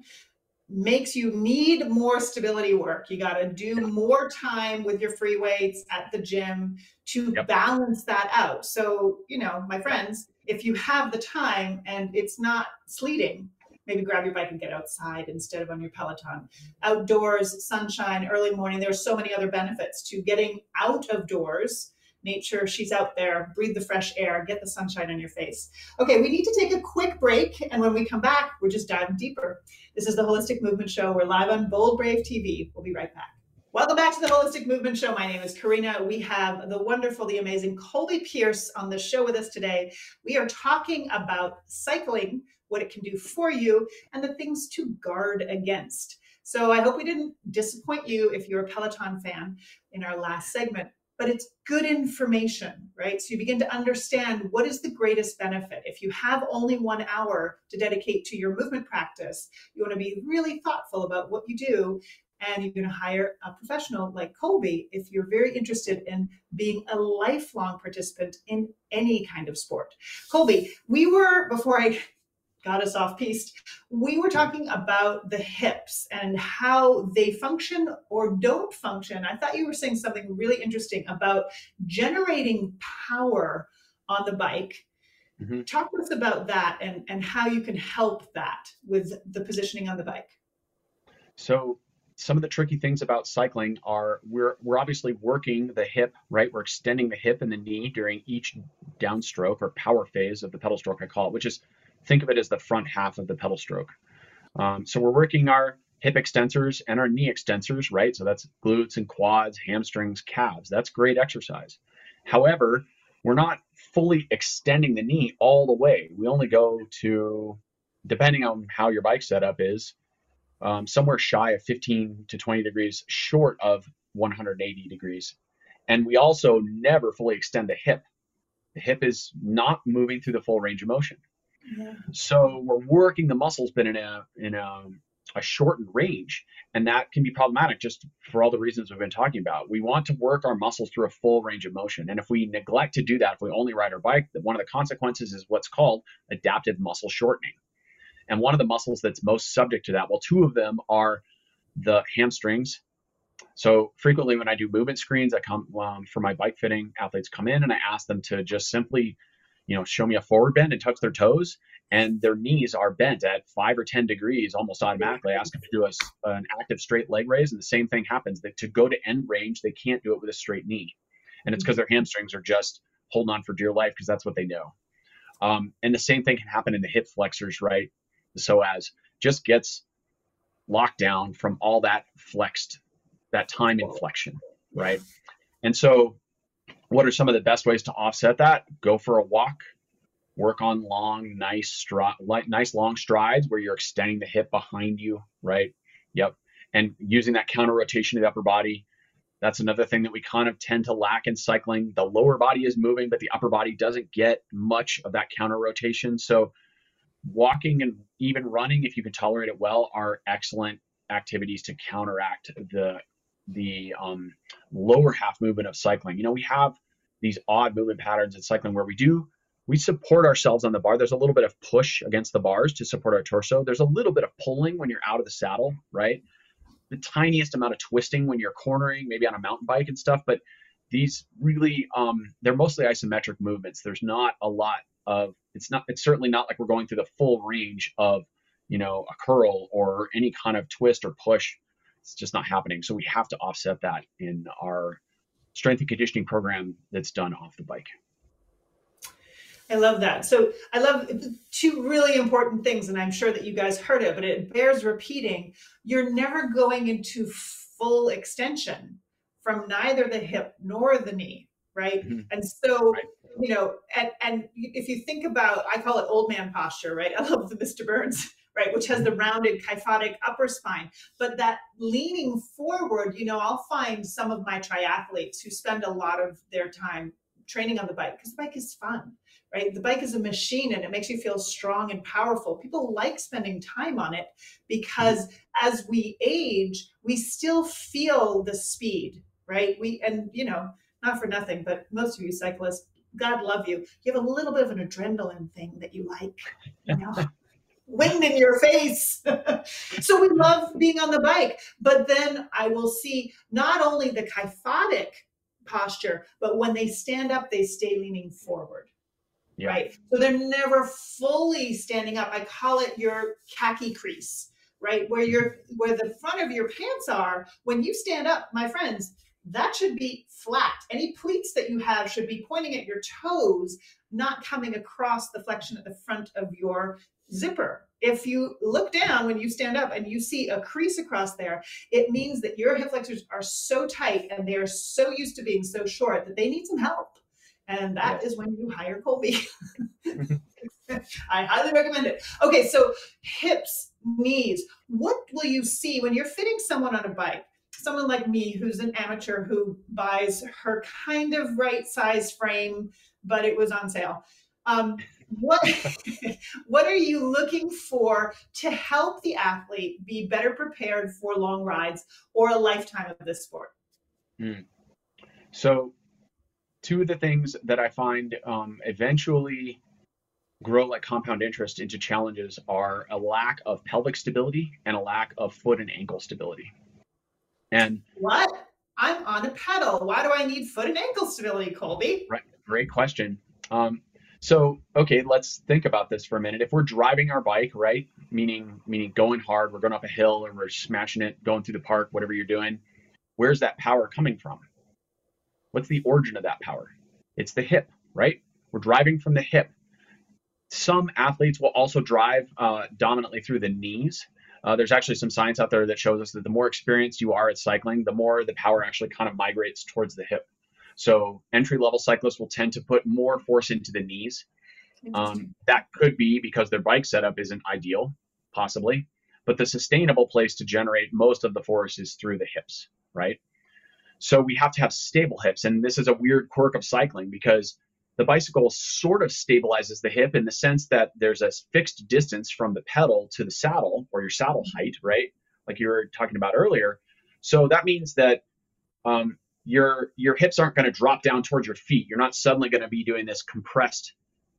makes you need more stability work. You got to do more time with your free weights at the gym to yep. balance that out. So, you know, my friends, if you have the time and it's not sleeting, maybe grab your bike and get outside instead of on your Peloton. Outdoors, sunshine, early morning, there's so many other benefits to getting out of doors nature. She's out there. Breathe the fresh air. Get the sunshine on your face. Okay, we need to take a quick break. And when we come back, we're just diving deeper. This is the Holistic Movement Show. We're live on Bold Brave TV. We'll be right back. Welcome back to the Holistic Movement Show. My name is Karina. We have the wonderful, the amazing Colby Pearce on the show with us today. We are talking about cycling, what it can do for you, and the things to guard against. So I hope we didn't disappoint you if you're a Peloton fan in our last segment but it's good information, right? So you begin to understand what is the greatest benefit. If you have only one hour to dedicate to your movement practice, you want to be really thoughtful about what you do. And you're going to hire a professional like Colby if you're very interested in being a lifelong participant in any kind of sport. Colby, we were, before I got us off piste. We were talking about the hips and how they function or don't function. I thought you were saying something really interesting about generating power on the bike. Mm-hmm. Talk to us about that and, and how you can help that with the positioning on the bike. So some of the tricky things about cycling are we're we're obviously working the hip, right? We're extending the hip and the knee during each downstroke or power phase of the pedal stroke, I call it, which is think of it as the front half of the pedal stroke. Um, so we're working our hip extensors and our knee extensors, right? So that's glutes and quads, hamstrings, calves. That's great exercise. However, we're not fully extending the knee all the way. We only go to, depending on how your bike setup is, um, somewhere shy of 15 to 20 degrees short of 180 degrees. And we also never fully extend the hip. The hip is not moving through the full range of motion. So we're working the muscles, but in a in a a shortened range. And that can be problematic just for all the reasons we've been talking about. We want to work our muscles through a full range of motion. And if we neglect to do that, if we only ride our bike, one of the consequences is what's called adaptive muscle shortening. And one of the muscles that's most subject to that, well, two of them are the hamstrings. So frequently when I do movement screens, I come um, for my bike fitting athletes come in and I ask them to just simply, you know, show me a forward bend and touch their toes and their knees are bent at five or 10 degrees almost automatically. I ask them to do a, an active straight leg raise, and the same thing happens. That to go to end range, they can't do it with a straight knee. And it's because their hamstrings are just holding on for dear life because that's what they know. Um, and the same thing can happen in the hip flexors, right? The psoas just gets locked down from all that flexed, that time inflection, right? And so, what are some of the best ways to offset that? Go for a walk, work on long, nice, stri- nice long strides where you're extending the hip behind you, right? Yep. And using that counter rotation of the upper body. That's another thing that we kind of tend to lack in cycling. The lower body is moving, but the upper body doesn't get much of that counter rotation. So, walking and even running, if you can tolerate it well, are excellent activities to counteract the the um, lower half movement of cycling. You know, we have these odd movement patterns in cycling where we do we support ourselves on the bar. There's a little bit of push against the bars to support our torso. There's a little bit of pulling when you're out of the saddle, right? The tiniest amount of twisting when you're cornering, maybe on a mountain bike and stuff. But these really, um, they're mostly isometric movements. There's not a lot of, it's not, it's certainly not like we're going through the full range of, you know, a curl or any kind of twist or push. It's just not happening. So we have to offset that in our strength and conditioning program that's done off the bike. I love that. So I love two really important things, and I'm sure that you guys heard it, but it bears repeating. You're never going into full extension from neither the hip nor the knee, right? Mm-hmm. And so, right. you know, and, and if you think about, I call it old man posture, right? I love the Mr. Burns, right? Which has the rounded kyphotic upper spine. But that leaning forward, you know, I'll find some of my triathletes who spend a lot of their time training on the bike because the bike is fun right? The bike is a machine and it makes you feel strong and powerful. People like spending time on it because as we age, we still feel the speed, right? We, and you know, not for nothing, but most of you cyclists, God love you. You have a little bit of an adrenaline thing that you like, you know. wind in your face. so we love being on the bike. But then I will see not only the kyphotic posture, but when they stand up, they stay leaning forward yeah. right? So they're never fully standing up. I call it your khaki crease, right? Where your where the front of your pants are when you stand up, my friends, that should be flat. Any pleats that you have should be pointing at your toes, not coming across the flexion at the front of your zipper. If you look down when you stand up and you see a crease across there, it means that your hip flexors are so tight and they are so used to being so short that they need some help. And that yes. is when you hire Colby. I highly recommend it. Okay, so hips, knees. What will you see when you're fitting someone on a bike? Someone like me who's an amateur who buys her kind of right size frame, but it was on sale. Um, what what are you looking for to help the athlete be better prepared for long rides or a lifetime of this sport? Mm. So two of the things that I find um, eventually grow like compound interest into challenges are a lack of pelvic stability and a lack of foot and ankle stability. And what? I'm on a pedal. Why do I need foot and ankle stability, Colby? Right. Great question. Um, so, okay, let's think about this for a minute. If we're driving our bike, right, meaning meaning going hard, we're going up a hill or we're smashing it, going through the park, whatever you're doing, where's that power coming from? What's the origin of that power? It's the hip, right? We're driving from the hip. Some athletes will also drive uh, dominantly through the knees. Uh, there's actually some science out there that shows us that the more experienced you are at cycling, the more the power actually kind of migrates towards the hip. So entry level cyclists will tend to put more force into the knees. Um, that could be because their bike setup isn't ideal, possibly, but the sustainable place to generate most of the force is through the hips, right? So we have to have stable hips. And this is a weird quirk of cycling because the bicycle sort of stabilizes the hip in the sense that there's a fixed distance from the pedal to the saddle or your saddle height, right? Like you were talking about earlier. So that means that um, your your hips aren't going to drop down towards your feet. You're not suddenly going to be doing this compressed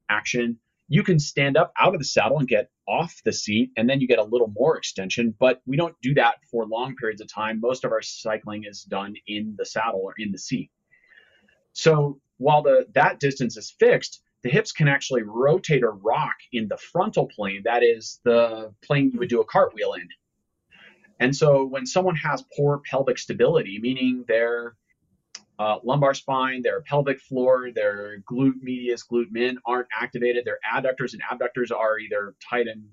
action. You can stand up out of the saddle and get off the seat, and then you get a little more extension. But we don't do that for long periods of time. Most of our cycling is done in the saddle or in the seat. So while the that distance is fixed, the hips can actually rotate or rock in the frontal plane. That is the plane you would do a cartwheel in. And so when someone has poor pelvic stability, meaning their uh, lumbar spine, their pelvic floor, their glute medius, glute min aren't activated, their adductors and abductors are either tight and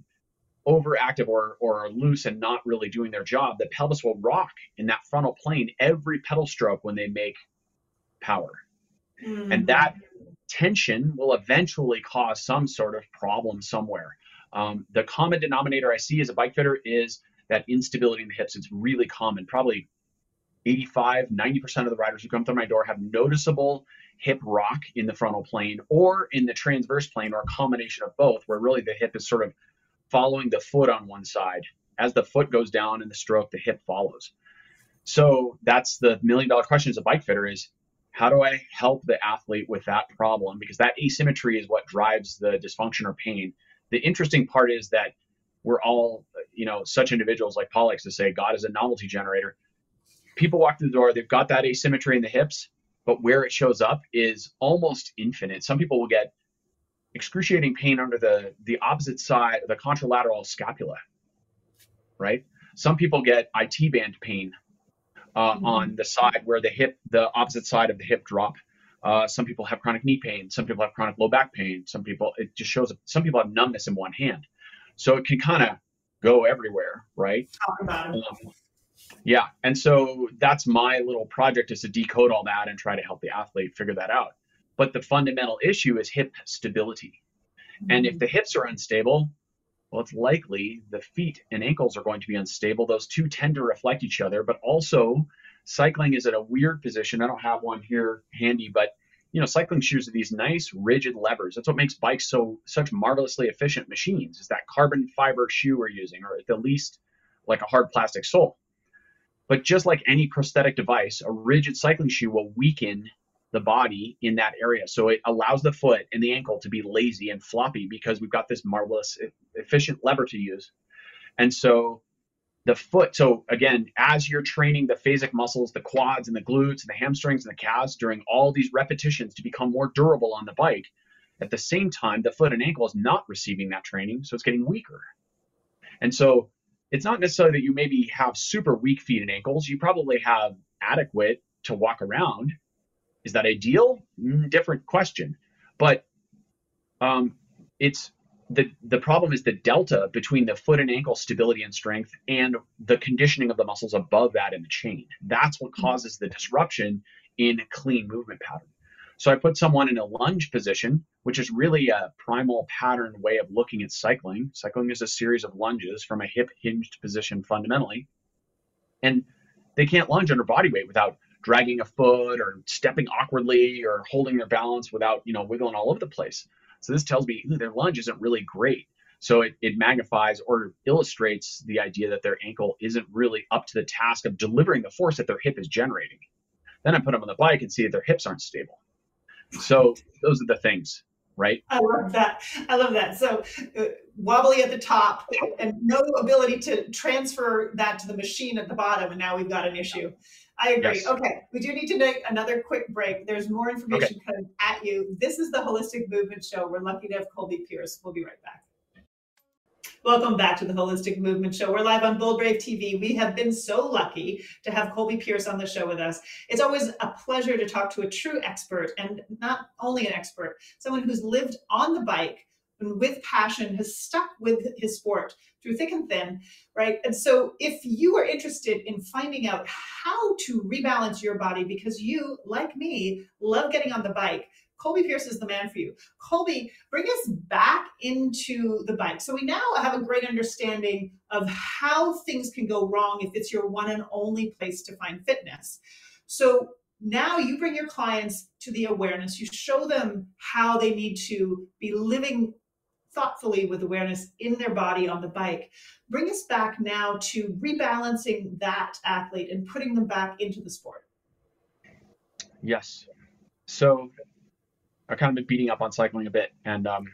overactive or, or loose and not really doing their job, the pelvis will rock in that frontal plane every pedal stroke when they make power. Mm-hmm. And that tension will eventually cause some sort of problem somewhere. Um, the common denominator I see as a bike fitter is that instability in the hips. It's really common. Probably 85, 90% of the riders who come through my door have noticeable hip rock in the frontal plane or in the transverse plane or a combination of both, where really the hip is sort of following the foot on one side. As the foot goes down in the stroke, the hip follows. So that's the million dollar question as a bike fitter is how do I help the athlete with that problem? Because that asymmetry is what drives the dysfunction or pain. The interesting part is that we're all, you know, such individuals like likes to say, God is a novelty generator. People walk through the door, they've got that asymmetry in the hips, but where it shows up is almost infinite. Some people will get excruciating pain under the the opposite side, the contralateral scapula, right? Some people get IT band pain uh, mm-hmm. on the side where the hip, the opposite side of the hip drop. Uh, some people have chronic knee pain. Some people have chronic low back pain. Some people, it just shows up. Some people have numbness in one hand. So it can kind of go everywhere, right? Talk about Um, yeah. And so that's my little project is to decode all that and try to help the athlete figure that out. But the fundamental issue is hip stability. Mm-hmm. And if mm-hmm. the hips are unstable, well, it's likely the feet and ankles are going to be unstable. Those two tend to reflect each other, but also cycling is at a weird position. I don't have one here handy, but you know, cycling shoes are these nice rigid levers. That's what makes bikes so such marvelously efficient machines. Is that carbon fiber shoe we're using, or at the least like a hard plastic sole. But just like any prosthetic device, a rigid cycling shoe will weaken the body in that area. So it allows the foot and the ankle to be lazy and floppy because we've got this marvelous, efficient lever to use. And so the foot, so again, as you're training the phasic muscles, the quads and the glutes and the hamstrings and the calves during all these repetitions to become more durable on the bike, at the same time, the foot and ankle is not receiving that training, so it's getting weaker. And so it's not necessarily that you maybe have super weak feet and ankles. You probably have adequate to walk around is that ideal? Mm, different question. But um, it's the the problem is the delta between the foot and ankle stability and strength and the conditioning of the muscles above that in the chain. That's what hmm. causes the disruption in clean movement pattern. So I put someone in a lunge position, which is really a primal pattern way of looking at cycling. Cycling is a series of lunges from a hip hinged position fundamentally. And they can't lunge under body weight without dragging a foot or stepping awkwardly or holding their balance without, you know, wiggling all over the place. So this tells me their lunge isn't really great. So it, it magnifies or illustrates the idea that their ankle isn't really up to the task of delivering the force that their hip is generating. Then I put them on the bike and see that their hips aren't stable. So those are the things, right? I love that. I love that. So uh, wobbly at the top and no ability to transfer that to the machine at the bottom. And now we've got an issue. I agree. Yes. Okay, we do need to take another quick break. There's more information okay. coming at you. This is the Holistic Movement Show. We're lucky to have Colby Pearce. We'll be right back. Welcome back to the Holistic Movement Show. We're live on Bold Brave TV. We have been so lucky to have Colby Pearce on the show with us. It's always a pleasure to talk to a true expert and not only an expert, someone who's lived on the bike and with passion has stuck with his sport through thick and thin, right? And so if you are interested in finding out how to rebalance your body because you, like me, love getting on the bike, Colby Pearce is the man for you. Colby, bring us back into the bike. So we now have a great understanding of how things can go wrong if it's your one and only place to find fitness. So now you bring your clients to the awareness. You show them how they need to be living thoughtfully with awareness in their body on the bike. Bring us back now to rebalancing that athlete and putting them back into the sport. Yes. So I've kind of been beating up on cycling a bit, and um,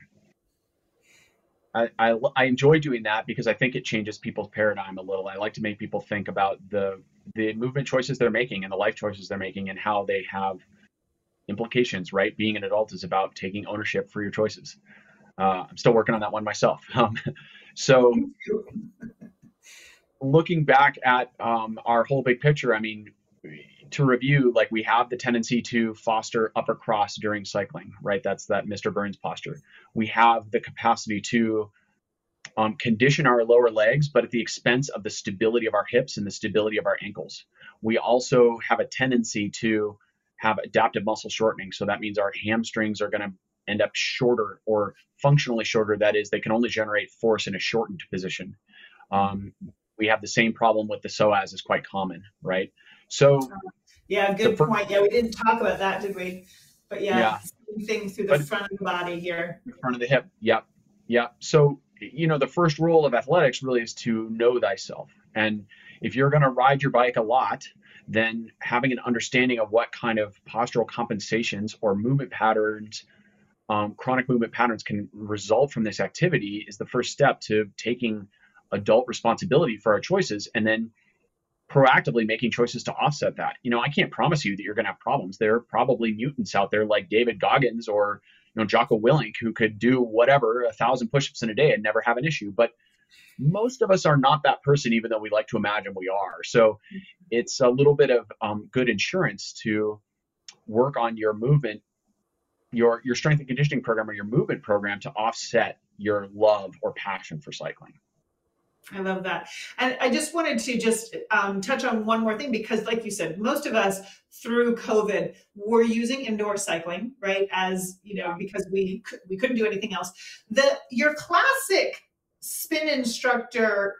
I, I, I enjoy doing that because I think it changes people's paradigm a little. I like to make people think about the the movement choices they're making and the life choices they're making and how they have implications. Right, being an adult is about taking ownership for your choices. Uh, I'm still working on that one myself. Um, so, looking back at um, our whole big picture, I mean, to review, like we have the tendency to foster upper cross during cycling, right? That's that Mr. Burns posture. We have the capacity to um, condition our lower legs, but at the expense of the stability of our hips and the stability of our ankles. We also have a tendency to have adaptive muscle shortening. So that means our hamstrings are going to end up shorter or functionally shorter. That is, they can only generate force in a shortened position. Um, we have the same problem with the psoas is quite common, right? So, yeah, good point. Yeah, we didn't talk about that, did we? But yeah, yeah. thing through the but front of the body here. Front of the hip. Yep. Yep. So, you know, the first rule of athletics really is to know thyself. And if you're going to ride your bike a lot, then having an understanding of what kind of postural compensations or movement patterns, um, chronic movement patterns can result from this activity is the first step to taking adult responsibility for our choices and then proactively making choices to offset that. You know, I can't promise you that you're going to have problems. There are probably mutants out there like David Goggins or you know Jocko Willink who could do whatever a thousand push-ups in a day and never have an issue. But most of us are not that person, even though we like to imagine we are. So it's a little bit of um, good insurance to work on your movement, your your strength and conditioning program or your movement program to offset your love or passion for cycling. I love that. And I just wanted to just um, touch on one more thing because, like you said, most of us through COVID were using indoor cycling, right? As you know, because we we couldn't do anything else. The your classic spin instructor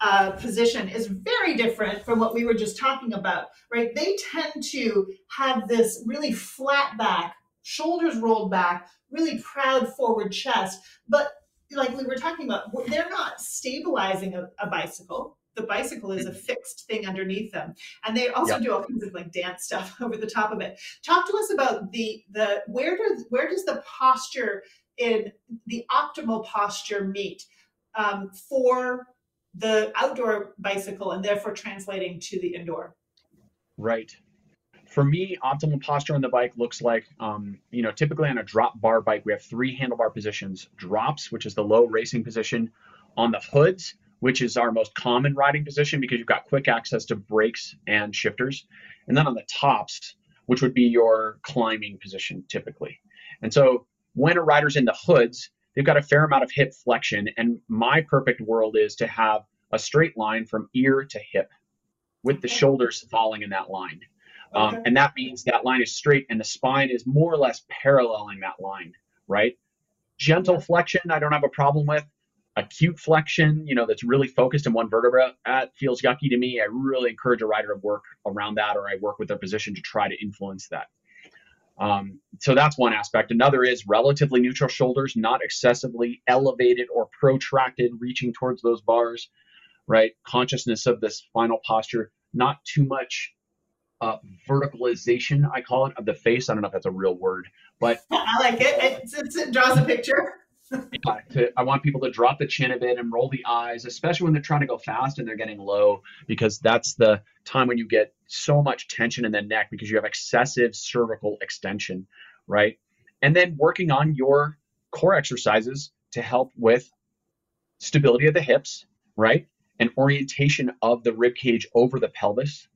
uh, position is very different from what we were just talking about, right? They tend to have this really flat back, shoulders rolled back, really proud forward chest, but like we were talking about, they're not stabilizing a, a bicycle. The bicycle is a mm-hmm. fixed thing underneath them, and they also yep. do all kinds of like dance stuff over the top of it. Talk to us about the the where does where does the posture in the optimal posture meet um, for the outdoor bicycle, and therefore translating to the indoor. Right for me, optimal posture on the bike looks like, um, you know, typically on a drop bar bike, we have three handlebar positions drops, which is the low racing position, on the hoods, which is our most common riding position because you've got quick access to brakes and shifters, and then on the tops, which would be your climbing position typically. And so when a rider's in the hoods, they've got a fair amount of hip flexion. And my perfect world is to have a straight line from ear to hip with the shoulders falling in that line. Um. And that means that line is straight and the spine is more or less paralleling that line, right? Gentle flexion, I don't have a problem with. Acute flexion, you know, that's really focused in one vertebra, that feels yucky to me. I really encourage a rider to work around that or I work with their position to try to influence that. Um, so that's one aspect. Another is relatively neutral shoulders, not excessively elevated or protracted, reaching towards those bars, right? Consciousness of this final posture, not too much uh, verticalization, I call it, of the face. I don't know if that's a real word, but I like it. It, it draws a picture. yeah, to, I want people to drop the chin a bit and roll the eyes, especially when they're trying to go fast and they're getting low, because that's the time when you get so much tension in the neck because you have excessive cervical extension, right? And then working on your core exercises to help with stability of the hips, right? And orientation of the rib cage over the pelvis,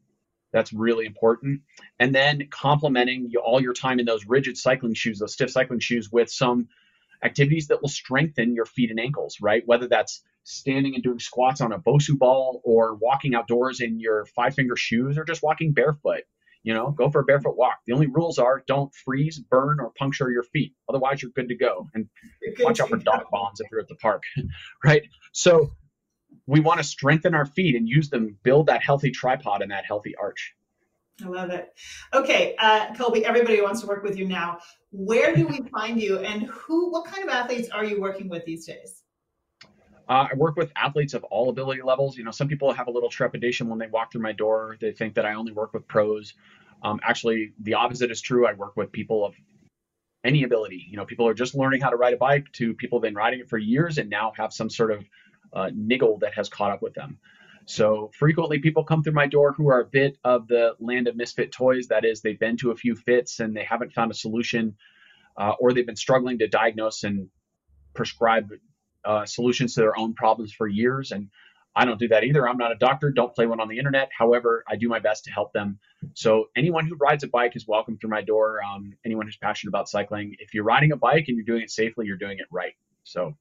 that's really important. And then complementing all your time in those rigid cycling shoes, those stiff cycling shoes, with some activities that will strengthen your feet and ankles, right? Whether that's standing and doing squats on a Bosu ball or walking outdoors in your five finger shoes or just walking barefoot. You know, go for a barefoot walk. The only rules are don't freeze, burn, or puncture your feet. Otherwise, you're good to go. And watch out for dog bombs if you're at the park, right? So we want to strengthen our feet and use them, build that healthy tripod and that healthy arch. I love it. Okay, uh, Colby, everybody wants to work with you now. Where do we find you and who, what kind of athletes are you working with these days? Uh, I work with athletes of all ability levels. You know, some people have a little trepidation when they walk through my door. They think that I only work with pros. Um, actually, the opposite is true. I work with people of any ability. You know, people are just learning how to ride a bike to people have been riding it for years and now have some sort of uh, niggle that has caught up with them. So frequently people come through my door who are a bit of the land of misfit toys. That is, they've been to a few fits and they haven't found a solution, uh, or they've been struggling to diagnose and prescribe uh, solutions to their own problems for years. And I don't do that either. I'm not a doctor. Don't play one on the internet. However, I do my best to help them. So anyone who rides a bike is welcome through my door. Um, anyone who's passionate about cycling, if you're riding a bike and you're doing it safely, you're doing it right. So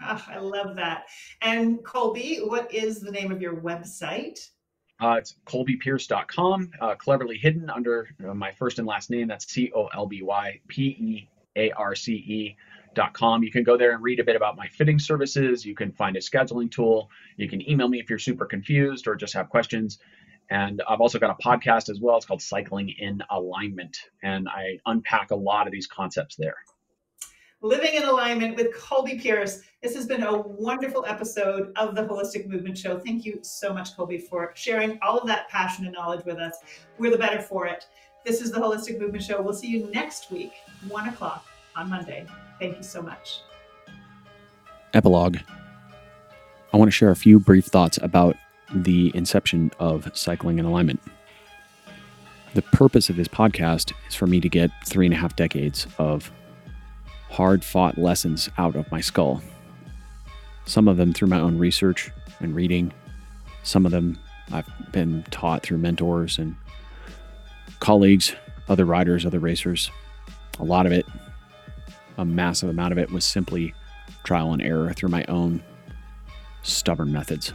Oh, I love that. And Colby, what is the name of your website? Uh, it's colbypearce.com, uh, cleverly hidden under uh, my first and last name. That's C O L B Y P E A R C E. Dot com. You can go there and read a bit about my fitting services. You can find a scheduling tool. You can email me if you're super confused or just have questions. And I've also got a podcast as well. It's called Cycling in Alignment. And I unpack a lot of these concepts there. Living in Alignment with Colby Pearce. This has been a wonderful episode of the Holistic Movement Show. Thank you so much, Colby, for sharing all of that passion and knowledge with us. We're the better for it. This is the Holistic Movement Show. We'll see you next week, one o'clock on Monday. Thank you so much. Epilogue. I want to share a few brief thoughts about the inception of Cycling in Alignment. The purpose of this podcast is for me to get three and a half decades of hard fought lessons out of my skull. Some of them through my own research and reading, some of them I've been taught through mentors and colleagues, other riders, other racers. A lot of it, a massive amount of it, was simply trial and error through my own stubborn methods.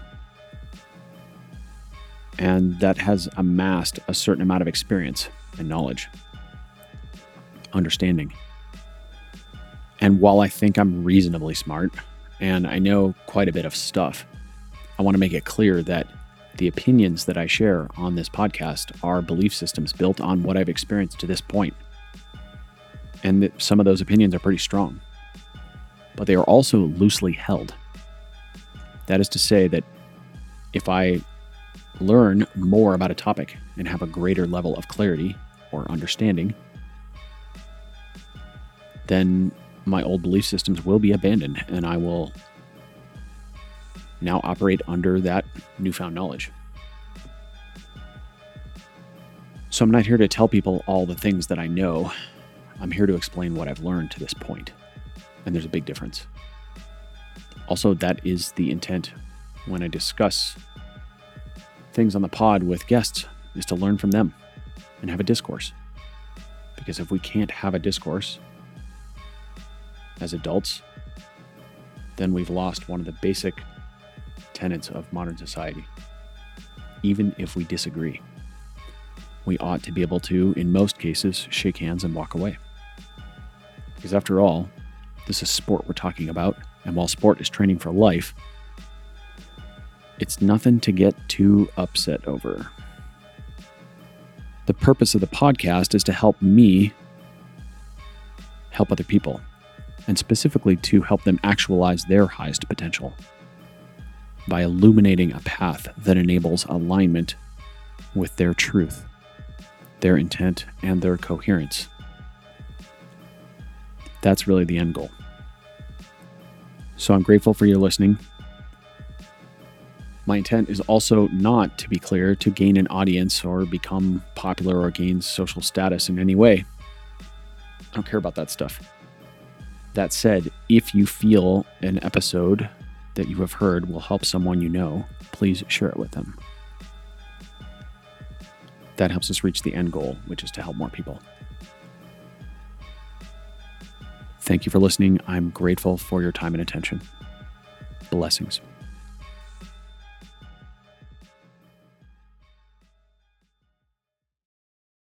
And that has amassed a certain amount of experience and knowledge, understanding. And while I think I'm reasonably smart and I know quite a bit of stuff, I want to make it clear that the opinions that I share on this podcast are belief systems built on what I've experienced to this point. And some of those opinions are pretty strong, but they are also loosely held. That is to say, that if I learn more about a topic and have a greater level of clarity or understanding, then my old belief systems will be abandoned and I will now operate under that newfound knowledge. So I'm not here to tell people all the things that I know. I'm here to explain what I've learned to this point. And there's a big difference. Also, that is the intent when I discuss things on the pod with guests is to learn from them and have a discourse. Because if we can't have a discourse, as adults, then we've lost one of the basic tenets of modern society. Even if we disagree, we ought to be able to, in most cases, shake hands and walk away. Because after all, this is sport we're talking about, and while sport is training for life, it's nothing to get too upset over. The purpose of the podcast is to help me help other people and specifically to help them actualize their highest potential by illuminating a path that enables alignment with their truth, their intent, and their coherence. That's really the end goal. So I'm grateful for your listening. My intent is also not, to be clear, to gain an audience or become popular or gain social status in any way. I don't care about that stuff. That said, if you feel an episode that you have heard will help someone you know, please share it with them. That helps us reach the end goal, which is to help more people. Thank you for listening. I'm grateful for your time and attention. Blessings.